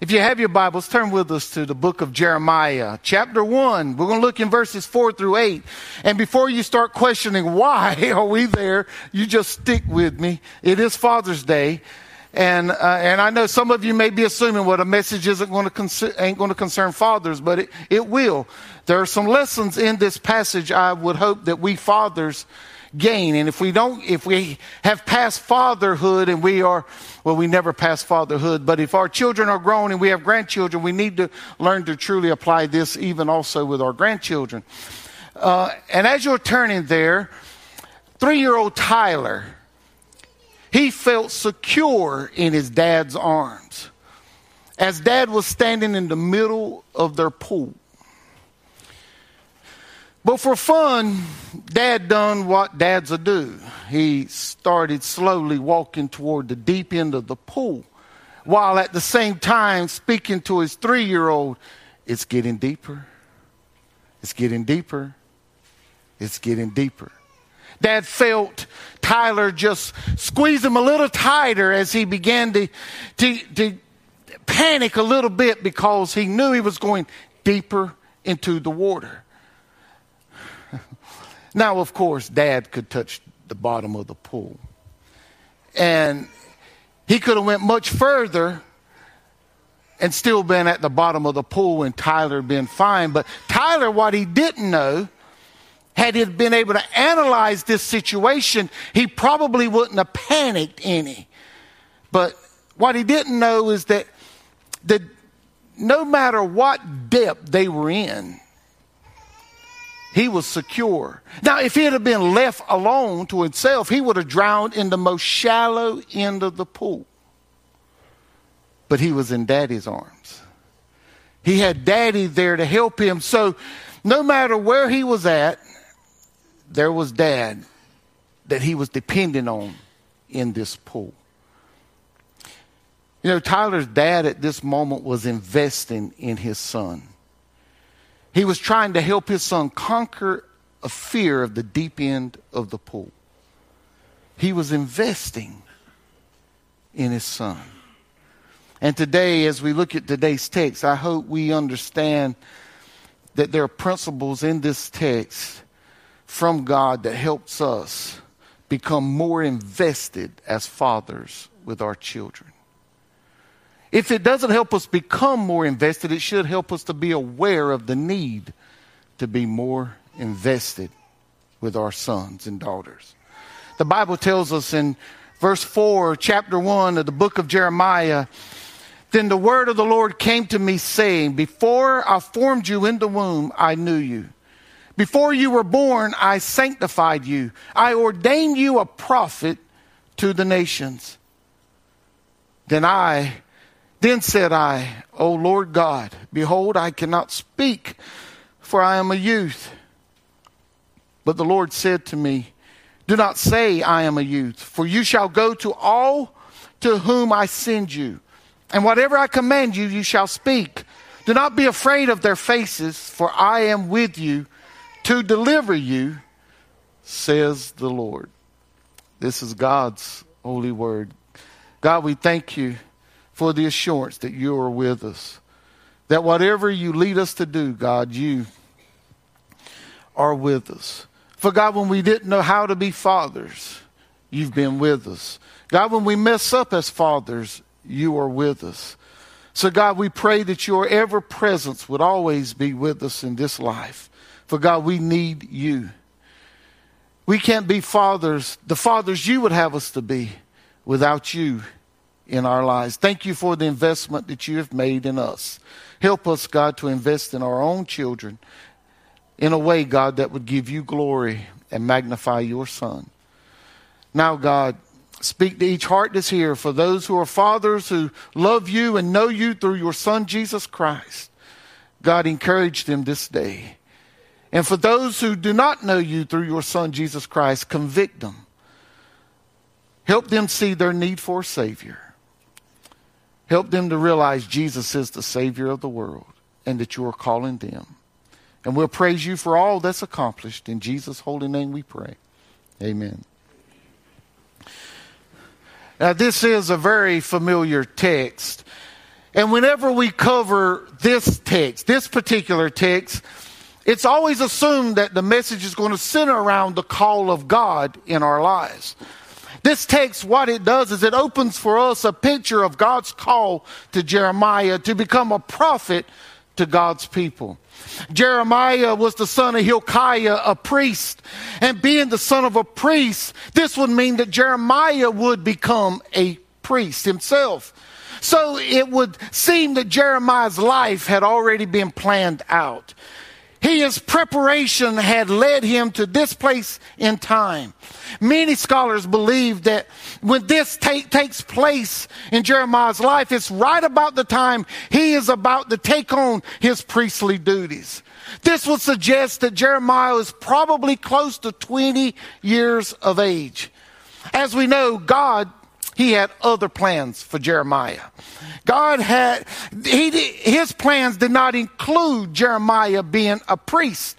If you have your Bibles, turn with us to the book of Jeremiah, chapter 1. We're going to look in verses 4 through 8. And before you start questioning why are we there, you just stick with me. It is Father's Day. And, uh, and I know some of you may be assuming what well, a message isn't going to con- ain't going to concern fathers, but it, it will. There are some lessons in this passage I would hope that we fathers gain. And if we don't, if we have passed fatherhood and we are, well, we never pass fatherhood, but if our children are grown and we have grandchildren, we need to learn to truly apply this even also with our grandchildren. Uh, and as you're turning there, three year old Tyler, he felt secure in his dad's arms as dad was standing in the middle of their pool. But for fun, dad done what dads will do. He started slowly walking toward the deep end of the pool while at the same time speaking to his three year old, it's getting deeper. It's getting deeper. It's getting deeper. Dad felt Tyler just squeeze him a little tighter as he began to, to, to panic a little bit because he knew he was going deeper into the water. Now, of course, dad could touch the bottom of the pool. And he could have went much further and still been at the bottom of the pool and Tyler been fine. But Tyler, what he didn't know, had he been able to analyze this situation, he probably wouldn't have panicked any. But what he didn't know is that, that no matter what depth they were in, he was secure. Now, if he had been left alone to himself, he would have drowned in the most shallow end of the pool. But he was in daddy's arms. He had daddy there to help him. So, no matter where he was at, there was dad that he was depending on in this pool. You know, Tyler's dad at this moment was investing in his son. He was trying to help his son conquer a fear of the deep end of the pool. He was investing in his son. And today, as we look at today's text, I hope we understand that there are principles in this text from God that helps us become more invested as fathers with our children. If it doesn't help us become more invested, it should help us to be aware of the need to be more invested with our sons and daughters. The Bible tells us in verse 4, chapter 1 of the book of Jeremiah, then the word of the Lord came to me saying, Before I formed you in the womb, I knew you. Before you were born, I sanctified you. I ordained you a prophet to the nations. Then I then said I, O Lord God, behold, I cannot speak, for I am a youth. But the Lord said to me, Do not say, I am a youth, for you shall go to all to whom I send you. And whatever I command you, you shall speak. Do not be afraid of their faces, for I am with you to deliver you, says the Lord. This is God's holy word. God, we thank you for the assurance that you are with us. That whatever you lead us to do, God, you are with us. For God, when we didn't know how to be fathers, you've been with us. God, when we mess up as fathers, you are with us. So, God, we pray that your ever presence would always be with us in this life. For God, we need you. We can't be fathers, the fathers you would have us to be, without you in our lives. Thank you for the investment that you have made in us. Help us, God, to invest in our own children in a way, God, that would give you glory and magnify your Son. Now, God, speak to each heart that's here for those who are fathers who love you and know you through your Son, Jesus Christ. God, encourage them this day. And for those who do not know you through your Son, Jesus Christ, convict them. Help them see their need for a Savior. Help them to realize Jesus is the Savior of the world and that you are calling them. And we'll praise you for all that's accomplished. In Jesus' holy name we pray. Amen. Now, this is a very familiar text. And whenever we cover this text, this particular text, it's always assumed that the message is going to center around the call of God in our lives. This text, what it does is it opens for us a picture of God's call to Jeremiah to become a prophet to God's people. Jeremiah was the son of Hilkiah, a priest. And being the son of a priest, this would mean that Jeremiah would become a priest himself. So it would seem that Jeremiah's life had already been planned out. His preparation had led him to this place in time. Many scholars believe that when this take, takes place in Jeremiah's life, it's right about the time he is about to take on his priestly duties. This would suggest that Jeremiah is probably close to 20 years of age. As we know, God he had other plans for Jeremiah. God had, he, his plans did not include Jeremiah being a priest.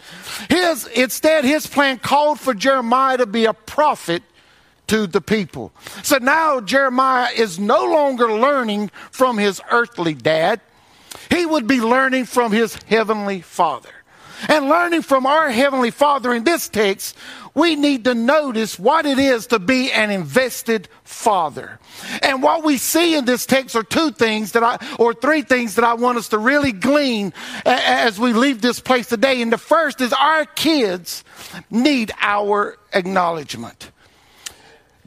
His, instead, his plan called for Jeremiah to be a prophet to the people. So now Jeremiah is no longer learning from his earthly dad. He would be learning from his heavenly father. And learning from our heavenly father in this text we need to notice what it is to be an invested father. And what we see in this text are two things that I, or three things that I want us to really glean as we leave this place today. And the first is our kids need our acknowledgement.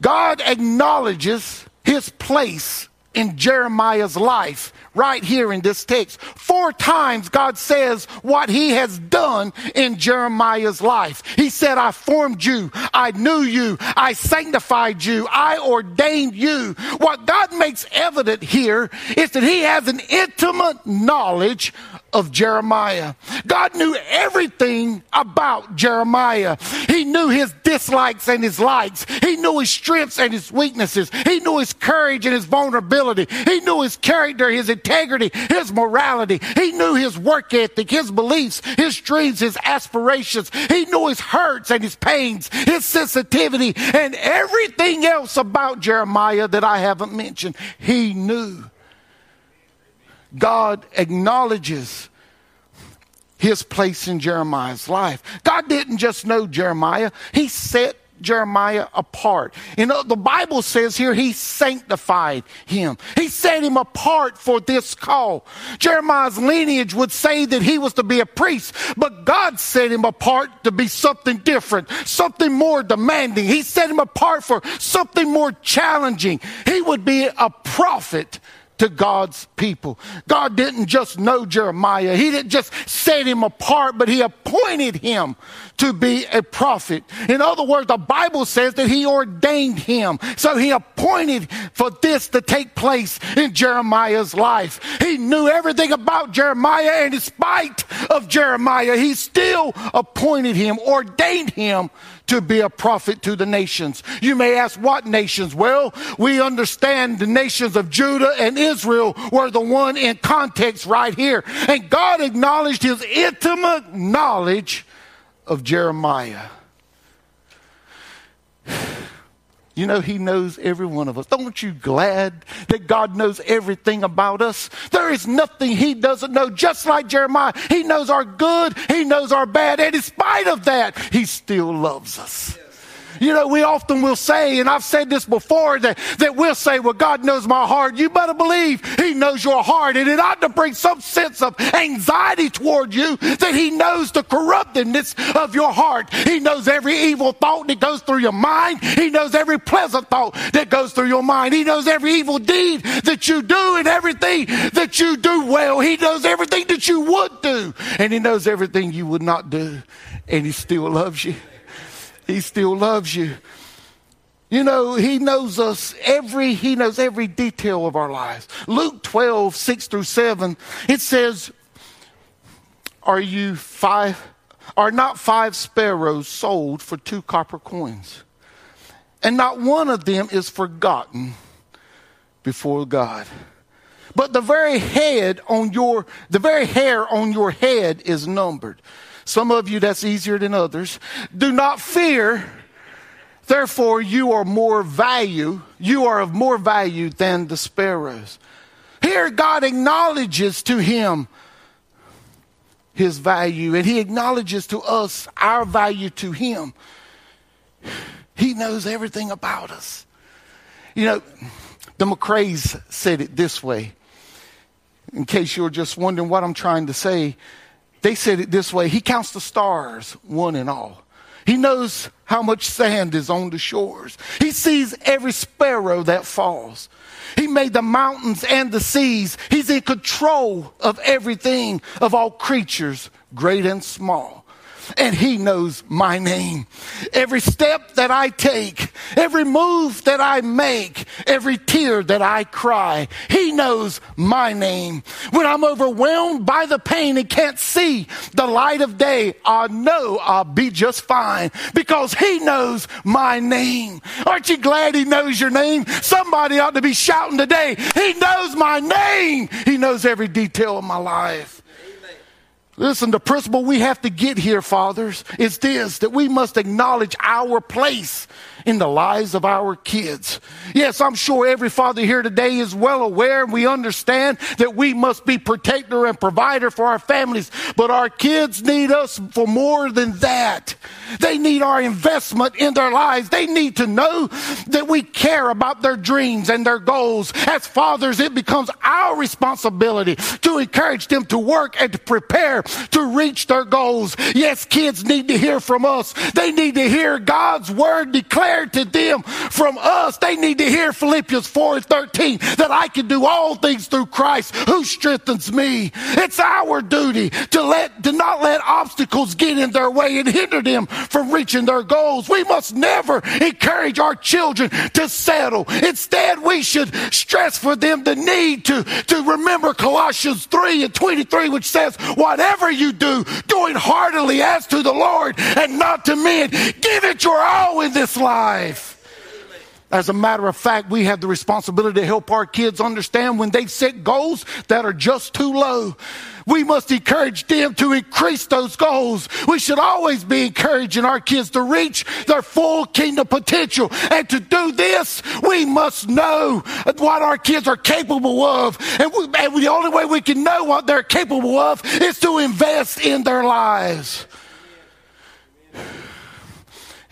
God acknowledges his place in Jeremiah's life right here in this text. Four times God says what he has done in Jeremiah's life. He said, I formed you. I knew you. I sanctified you. I ordained you. What God makes evident here is that he has an intimate knowledge of Jeremiah. God knew everything about Jeremiah. He knew his dislikes and his likes. He knew his strengths and his weaknesses. He knew his courage and his vulnerability. He knew his character, his integrity, his morality. He knew his work ethic, his beliefs, his dreams, his aspirations. He knew his hurts and his pains, his sensitivity, and everything else about Jeremiah that I haven't mentioned. He knew. God acknowledges his place in Jeremiah's life. God didn't just know Jeremiah, he set Jeremiah apart. You know, the Bible says here he sanctified him. He set him apart for this call. Jeremiah's lineage would say that he was to be a priest, but God set him apart to be something different, something more demanding. He set him apart for something more challenging. He would be a prophet to God's people. God didn't just know Jeremiah. He didn't just set him apart, but he appointed him to be a prophet. In other words, the Bible says that he ordained him. So he appointed for this to take place in Jeremiah's life. He knew everything about Jeremiah and in spite of Jeremiah, he still appointed him, ordained him to be a prophet to the nations. You may ask, what nations? Well, we understand the nations of Judah and Israel were the one in context right here. And God acknowledged his intimate knowledge of Jeremiah. You know, He knows every one of us. Don't you glad that God knows everything about us? There is nothing He doesn't know. Just like Jeremiah, He knows our good, He knows our bad, and in spite of that, He still loves us. You know, we often will say, and I've said this before, that, that we'll say, well, God knows my heart. You better believe He knows your heart. And it ought to bring some sense of anxiety toward you that He knows the corruptedness of your heart. He knows every evil thought that goes through your mind. He knows every pleasant thought that goes through your mind. He knows every evil deed that you do and everything that you do well. He knows everything that you would do. And He knows everything you would not do. And He still loves you. He still loves you. You know, he knows us every, he knows every detail of our lives. Luke 12, 6 through 7, it says, Are you five, are not five sparrows sold for two copper coins? And not one of them is forgotten before God. But the very head on your, the very hair on your head is numbered. Some of you, that's easier than others. Do not fear. Therefore, you are more value. You are of more value than the sparrows. Here, God acknowledges to him his value, and he acknowledges to us our value to him. He knows everything about us. You know, the McCrae's said it this way. In case you're just wondering what I'm trying to say, they said it this way He counts the stars, one and all. He knows how much sand is on the shores. He sees every sparrow that falls. He made the mountains and the seas. He's in control of everything, of all creatures, great and small and he knows my name. Every step that I take, every move that I make, every tear that I cry, he knows my name. When I'm overwhelmed by the pain and can't see the light of day, I know I'll be just fine because he knows my name. Aren't you glad he knows your name? Somebody ought to be shouting today, he knows my name. He knows every detail of my life. Listen, the principle we have to get here, fathers, is this that we must acknowledge our place in the lives of our kids. Yes, I'm sure every father here today is well aware and we understand that we must be protector and provider for our families, but our kids need us for more than that. They need our investment in their lives. They need to know that we care about their dreams and their goals. As fathers, it becomes our responsibility to encourage them to work and to prepare to reach their goals. Yes, kids need to hear from us. They need to hear God's word declared to them from us. They need to hear Philippians 4 and 13 that I can do all things through Christ who strengthens me. It's our duty to let, to not let obstacles get in their way and hinder them from reaching their goals. We must never encourage our children to settle. Instead, we should stress for them the need to, to remember Colossians 3 and 23, which says, whatever you do, do it heartily as to the Lord and not to men. Give it your all in this life. As a matter of fact, we have the responsibility to help our kids understand when they set goals that are just too low. We must encourage them to increase those goals. We should always be encouraging our kids to reach their full kingdom potential. And to do this, we must know what our kids are capable of. And, we, and the only way we can know what they're capable of is to invest in their lives.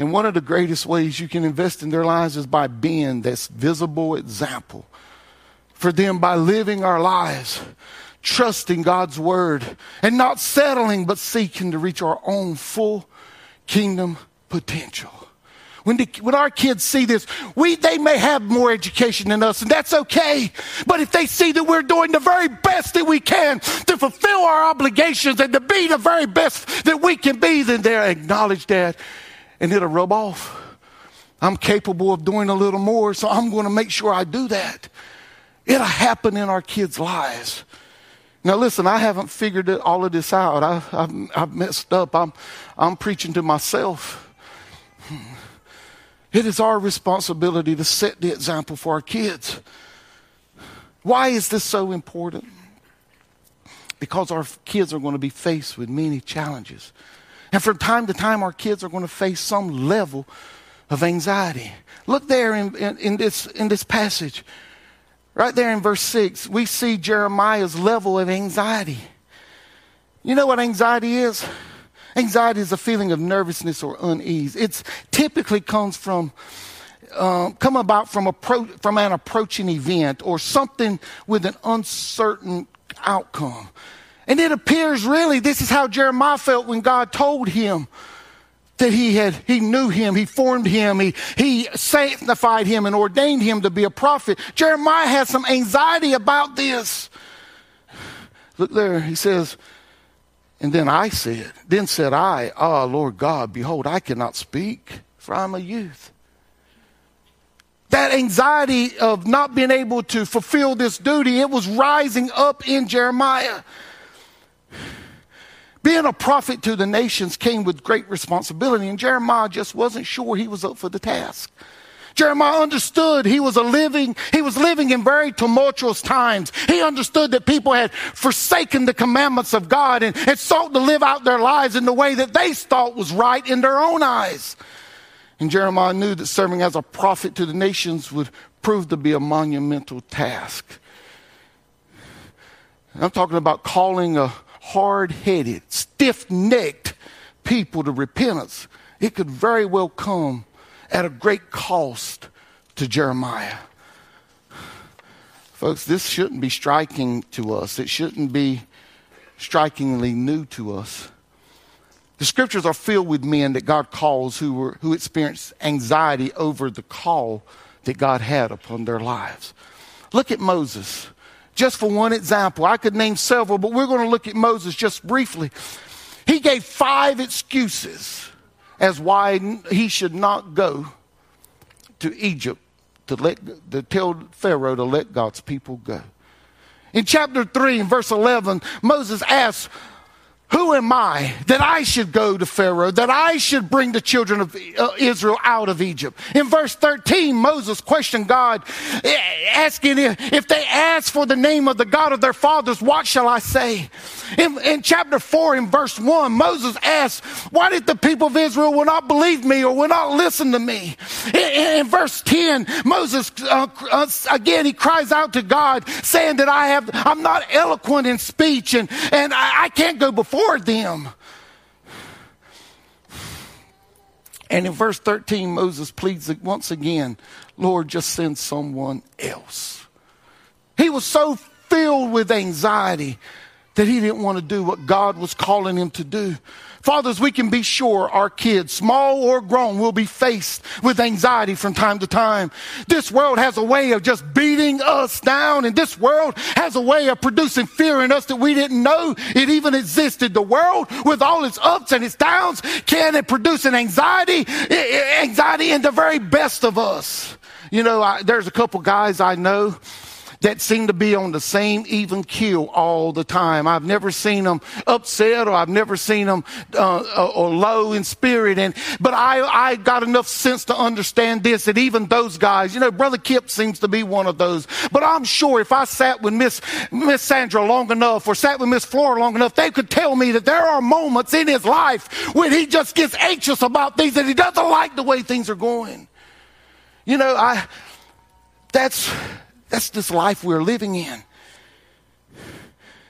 And one of the greatest ways you can invest in their lives is by being this visible example for them by living our lives, trusting God's word, and not settling but seeking to reach our own full kingdom potential. When, the, when our kids see this, we, they may have more education than us, and that's okay. But if they see that we're doing the very best that we can to fulfill our obligations and to be the very best that we can be, then they'll acknowledge that and it'll rub off. I'm capable of doing a little more, so I'm going to make sure I do that. It'll happen in our kids' lives. Now, listen, I haven't figured all of this out. I, have I've messed up. I'm, I'm preaching to myself. Hmm. It is our responsibility to set the example for our kids. Why is this so important? Because our kids are going to be faced with many challenges. And from time to time, our kids are going to face some level of anxiety. Look there in, in, in, this, in this passage. Right there in verse 6, we see Jeremiah's level of anxiety. You know what anxiety is? Anxiety is a feeling of nervousness or unease. It typically comes from um, come about from, appro- from an approaching event or something with an uncertain outcome. And it appears really this is how Jeremiah felt when God told him that he had he knew him, he formed him, he he sanctified him and ordained him to be a prophet. Jeremiah has some anxiety about this. Look there, he says, and then I said, then said I, Ah, oh, Lord God, behold, I cannot speak, for I'm a youth. That anxiety of not being able to fulfill this duty, it was rising up in Jeremiah. Being a prophet to the nations came with great responsibility, and Jeremiah just wasn't sure he was up for the task. Jeremiah understood he was a living, he was living in very tumultuous times. He understood that people had forsaken the commandments of God and, and sought to live out their lives in the way that they thought was right in their own eyes. And Jeremiah knew that serving as a prophet to the nations would prove to be a monumental task. I'm talking about calling a hard headed, stiff necked people to repentance. It could very well come at a great cost to Jeremiah. Folks, this shouldn't be striking to us. It shouldn't be strikingly new to us. The scriptures are filled with men that God calls who, were, who experienced anxiety over the call that God had upon their lives. Look at Moses. Just for one example, I could name several, but we're going to look at Moses just briefly. He gave five excuses as why he should not go to Egypt to, let, to tell Pharaoh to let God's people go. In chapter 3, in verse 11, Moses asks, who am I that I should go to Pharaoh, that I should bring the children of uh, Israel out of Egypt? In verse 13, Moses questioned God, eh, asking if they ask for the name of the God of their fathers, what shall I say? In, in chapter 4, in verse 1, Moses asked, Why did the people of Israel will not believe me or will not listen to me? In, in verse 10, Moses, uh, uh, again, he cries out to God, saying that I have, I'm not eloquent in speech and, and I, I can't go before them. And in verse 13, Moses pleads once again, Lord, just send someone else. He was so filled with anxiety that he didn't want to do what God was calling him to do. Fathers, we can be sure our kids, small or grown, will be faced with anxiety from time to time. This world has a way of just beating us down, and this world has a way of producing fear in us that we didn't know it even existed. The world, with all its ups and its downs, can produce an anxiety, anxiety in the very best of us. You know, I, there's a couple guys I know that seem to be on the same even keel all the time. I've never seen them upset or I've never seen them uh, uh, or low in spirit. And but I I got enough sense to understand this that even those guys, you know, Brother Kip seems to be one of those. But I'm sure if I sat with Miss Miss Sandra long enough or sat with Miss Flora long enough, they could tell me that there are moments in his life when he just gets anxious about things that he doesn't like the way things are going. You know, I that's that's this life we're living in.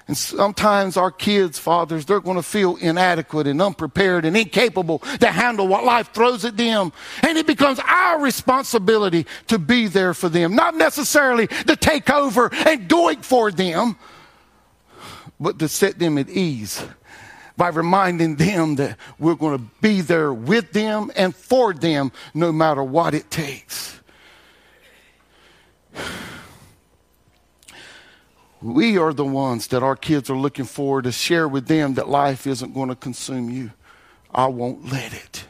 And sometimes our kids, fathers, they're going to feel inadequate and unprepared and incapable to handle what life throws at them. And it becomes our responsibility to be there for them, not necessarily to take over and do it for them, but to set them at ease by reminding them that we're going to be there with them and for them no matter what it takes. We are the ones that our kids are looking for to share with them that life isn't going to consume you. I won't let it.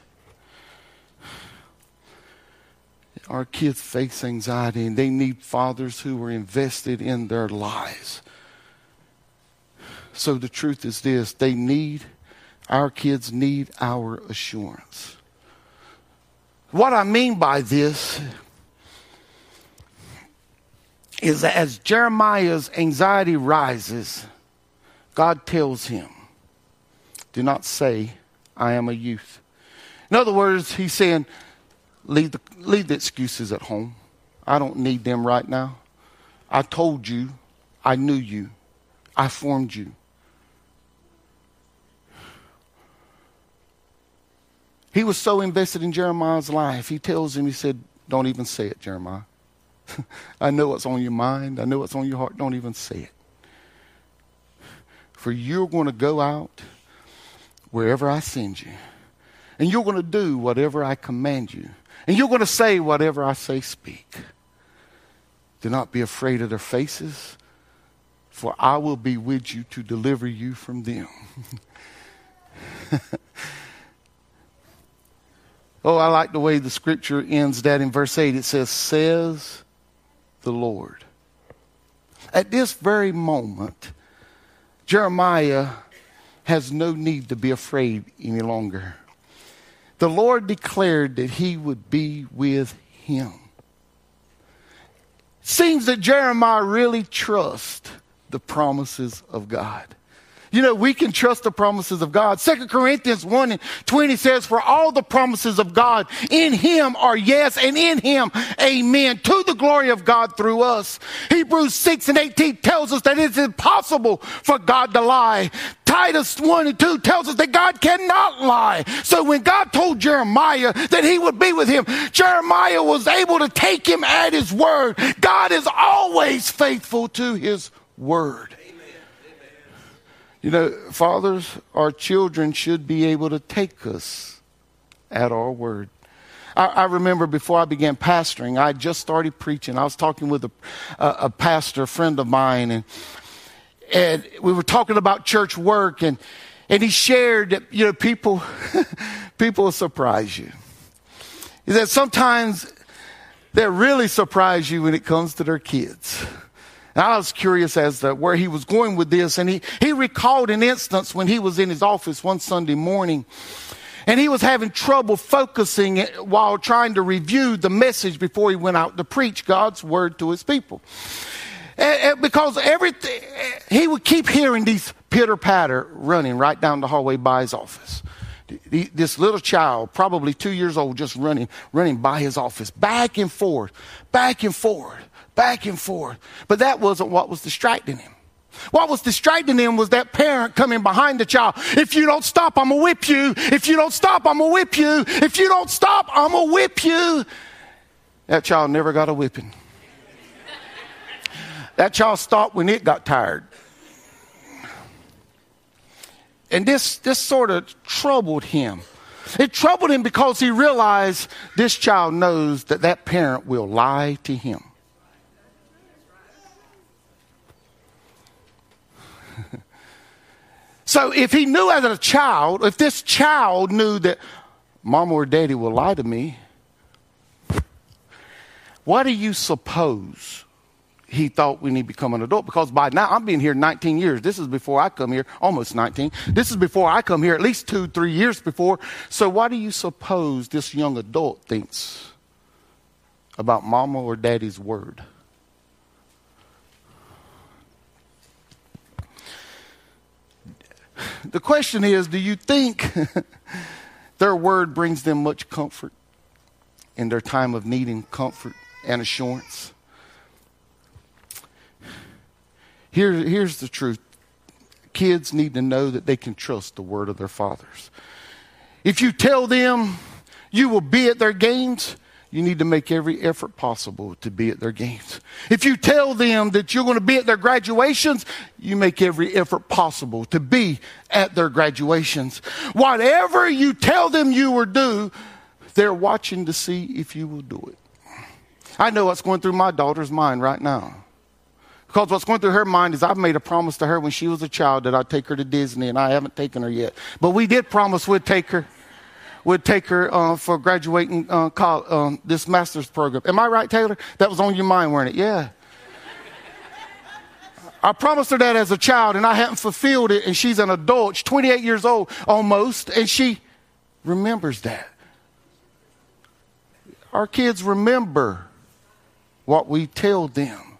Our kids face anxiety and they need fathers who are invested in their lives. So the truth is this they need, our kids need our assurance. What I mean by this is that as Jeremiah's anxiety rises, God tells him, Do not say, I am a youth. In other words, he's saying, leave the, leave the excuses at home. I don't need them right now. I told you, I knew you, I formed you. He was so invested in Jeremiah's life, he tells him, he said, Don't even say it, Jeremiah. I know what's on your mind. I know what's on your heart. Don't even say it. For you're going to go out wherever I send you. And you're going to do whatever I command you. And you're going to say whatever I say, speak. Do not be afraid of their faces, for I will be with you to deliver you from them. oh, I like the way the scripture ends that in verse 8. It says, Says the Lord. At this very moment, Jeremiah has no need to be afraid any longer. The Lord declared that he would be with him. Seems that Jeremiah really trusts the promises of God. You know, we can trust the promises of God. Second Corinthians 1 and 20 says, For all the promises of God in him are yes, and in him, amen, to the glory of God through us. Hebrews 6 and 18 tells us that it's impossible for God to lie. Titus 1 and 2 tells us that God cannot lie. So when God told Jeremiah that he would be with him, Jeremiah was able to take him at his word. God is always faithful to his word. You know, fathers, our children should be able to take us at our word. I, I remember before I began pastoring, I just started preaching. I was talking with a, a, a pastor, a friend of mine, and, and we were talking about church work, and, and he shared that, you know, people, people will surprise you. He said sometimes they really surprise you when it comes to their kids. And I was curious as to where he was going with this. And he, he recalled an instance when he was in his office one Sunday morning. And he was having trouble focusing while trying to review the message before he went out to preach God's word to his people. And, and because everything, he would keep hearing these pitter patter running right down the hallway by his office. This little child, probably two years old, just running, running by his office, back and forth, back and forth back and forth. But that wasn't what was distracting him. What was distracting him was that parent coming behind the child. If you don't stop, I'm gonna whip you. If you don't stop, I'm gonna whip you. If you don't stop, I'm gonna whip you. That child never got a whipping. That child stopped when it got tired. And this, this sort of troubled him. It troubled him because he realized this child knows that that parent will lie to him. So if he knew as a child, if this child knew that mom or daddy will lie to me, what do you suppose he thought when he become an adult? Because by now I'm being here 19 years. This is before I come here, almost 19. This is before I come here, at least two, three years before. So what do you suppose this young adult thinks about mama or daddy's word? The question is do you think their word brings them much comfort in their time of needing comfort and assurance? Here, here's the truth kids need to know that they can trust the word of their fathers. If you tell them you will be at their games, you need to make every effort possible to be at their games. If you tell them that you're going to be at their graduations, you make every effort possible to be at their graduations. Whatever you tell them you will do, they're watching to see if you will do it. I know what's going through my daughter's mind right now. Because what's going through her mind is I've made a promise to her when she was a child that I'd take her to Disney, and I haven't taken her yet. But we did promise we'd take her would take her uh, for graduating uh, college, um, this master's program. Am I right, Taylor? That was on your mind, weren't it? Yeah. I promised her that as a child, and I hadn't fulfilled it, and she's an adult. She's 28 years old almost, and she remembers that. Our kids remember what we tell them.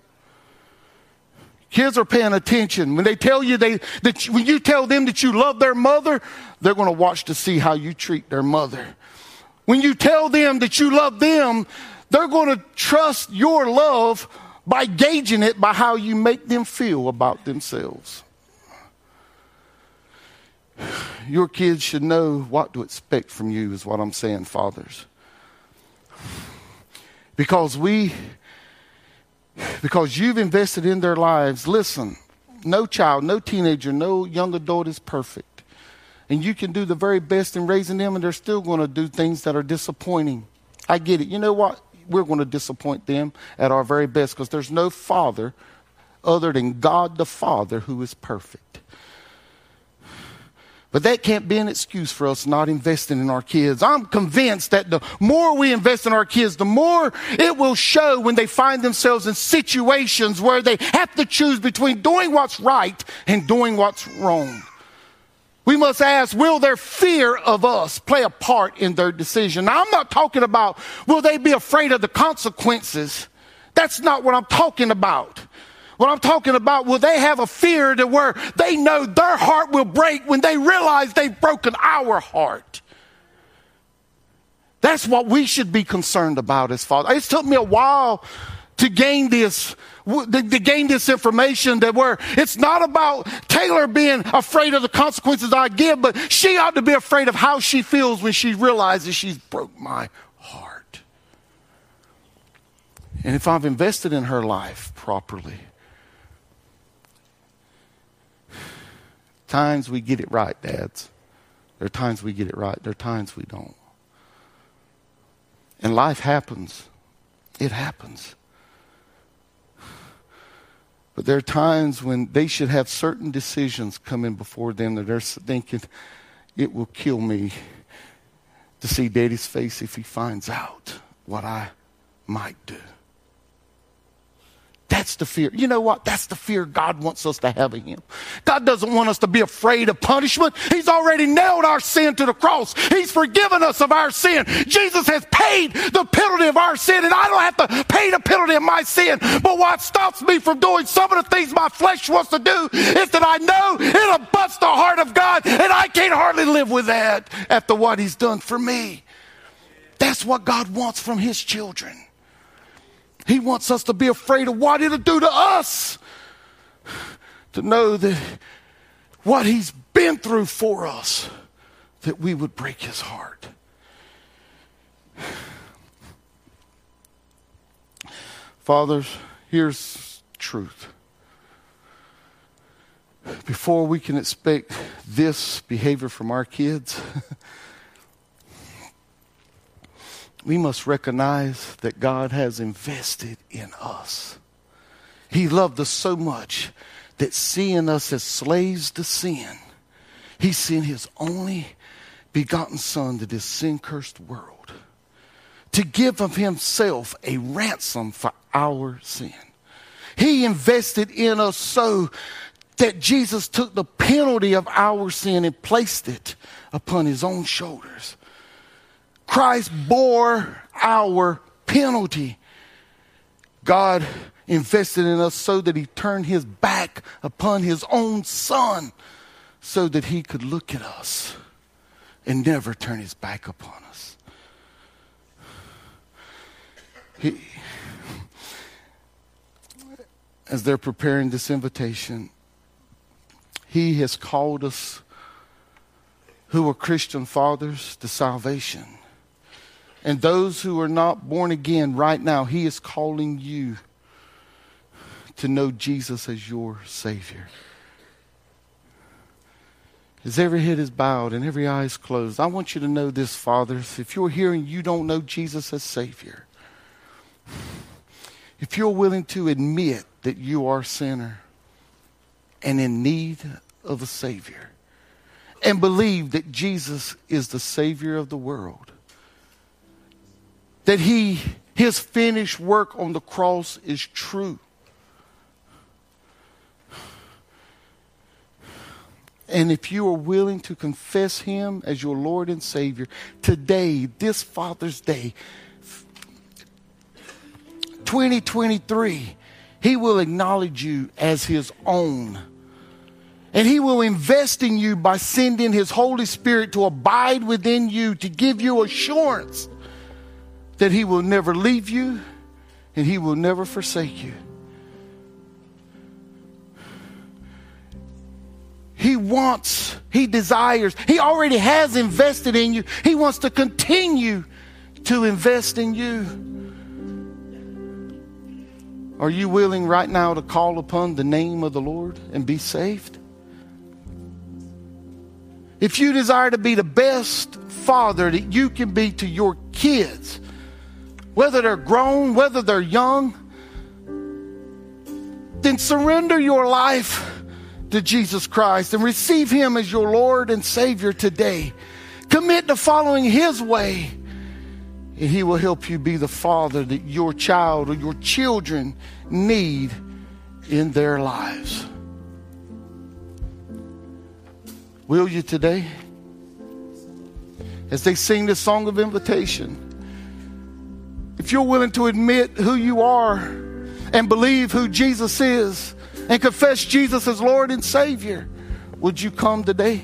Kids are paying attention. When they tell you they, that when you tell them that you love their mother, they're going to watch to see how you treat their mother. When you tell them that you love them, they're going to trust your love by gauging it by how you make them feel about themselves. Your kids should know what to expect from you, is what I'm saying, fathers. Because we because you've invested in their lives. Listen, no child, no teenager, no young adult is perfect. And you can do the very best in raising them, and they're still going to do things that are disappointing. I get it. You know what? We're going to disappoint them at our very best because there's no father other than God the Father who is perfect. But that can't be an excuse for us not investing in our kids. I'm convinced that the more we invest in our kids, the more it will show when they find themselves in situations where they have to choose between doing what's right and doing what's wrong. We must ask, will their fear of us play a part in their decision? Now, I'm not talking about will they be afraid of the consequences. That's not what I'm talking about. What I'm talking about, will they have a fear to where they know their heart will break when they realize they've broken our heart? That's what we should be concerned about as fathers. It took me a while to gain this to, gain this information that where it's not about Taylor being afraid of the consequences I give, but she ought to be afraid of how she feels when she realizes she's broke my heart. And if I've invested in her life properly, times we get it right, dads. There are times we get it right. There are times we don't. And life happens. It happens. But there are times when they should have certain decisions coming before them that they're thinking, it will kill me to see daddy's face if he finds out what I might do. That's the fear. You know what? That's the fear God wants us to have in Him. God doesn't want us to be afraid of punishment. He's already nailed our sin to the cross. He's forgiven us of our sin. Jesus has paid the penalty of our sin, and I don't have to pay the penalty of my sin. But what stops me from doing some of the things my flesh wants to do is that I know it'll bust the heart of God, and I can't hardly live with that after what He's done for me. That's what God wants from His children. He wants us to be afraid of what it'll do to us. To know that what He's been through for us, that we would break His heart. Fathers, here's truth. Before we can expect this behavior from our kids, we must recognize that God has invested in us. He loved us so much that seeing us as slaves to sin, He sent His only begotten Son to this sin cursed world to give of Himself a ransom for our sin. He invested in us so that Jesus took the penalty of our sin and placed it upon His own shoulders Christ bore our penalty. God invested in us so that he turned his back upon his own son so that he could look at us and never turn his back upon us. He, as they're preparing this invitation, he has called us who are Christian fathers to salvation. And those who are not born again right now, He is calling you to know Jesus as your Savior. As every head is bowed and every eye is closed, I want you to know this, fathers. If you're here and you don't know Jesus as Savior, if you're willing to admit that you are a sinner and in need of a Savior, and believe that Jesus is the Savior of the world, that he his finished work on the cross is true. And if you are willing to confess him as your Lord and Savior today, this Father's Day, 2023, he will acknowledge you as his own. And he will invest in you by sending his Holy Spirit to abide within you to give you assurance that He will never leave you and He will never forsake you. He wants, He desires, He already has invested in you. He wants to continue to invest in you. Are you willing right now to call upon the name of the Lord and be saved? If you desire to be the best father that you can be to your kids, whether they're grown, whether they're young, then surrender your life to Jesus Christ and receive Him as your Lord and Savior today. Commit to following His way, and He will help you be the father that your child or your children need in their lives. Will you today? As they sing this song of invitation, if you're willing to admit who you are and believe who Jesus is and confess Jesus as Lord and Savior, would you come today?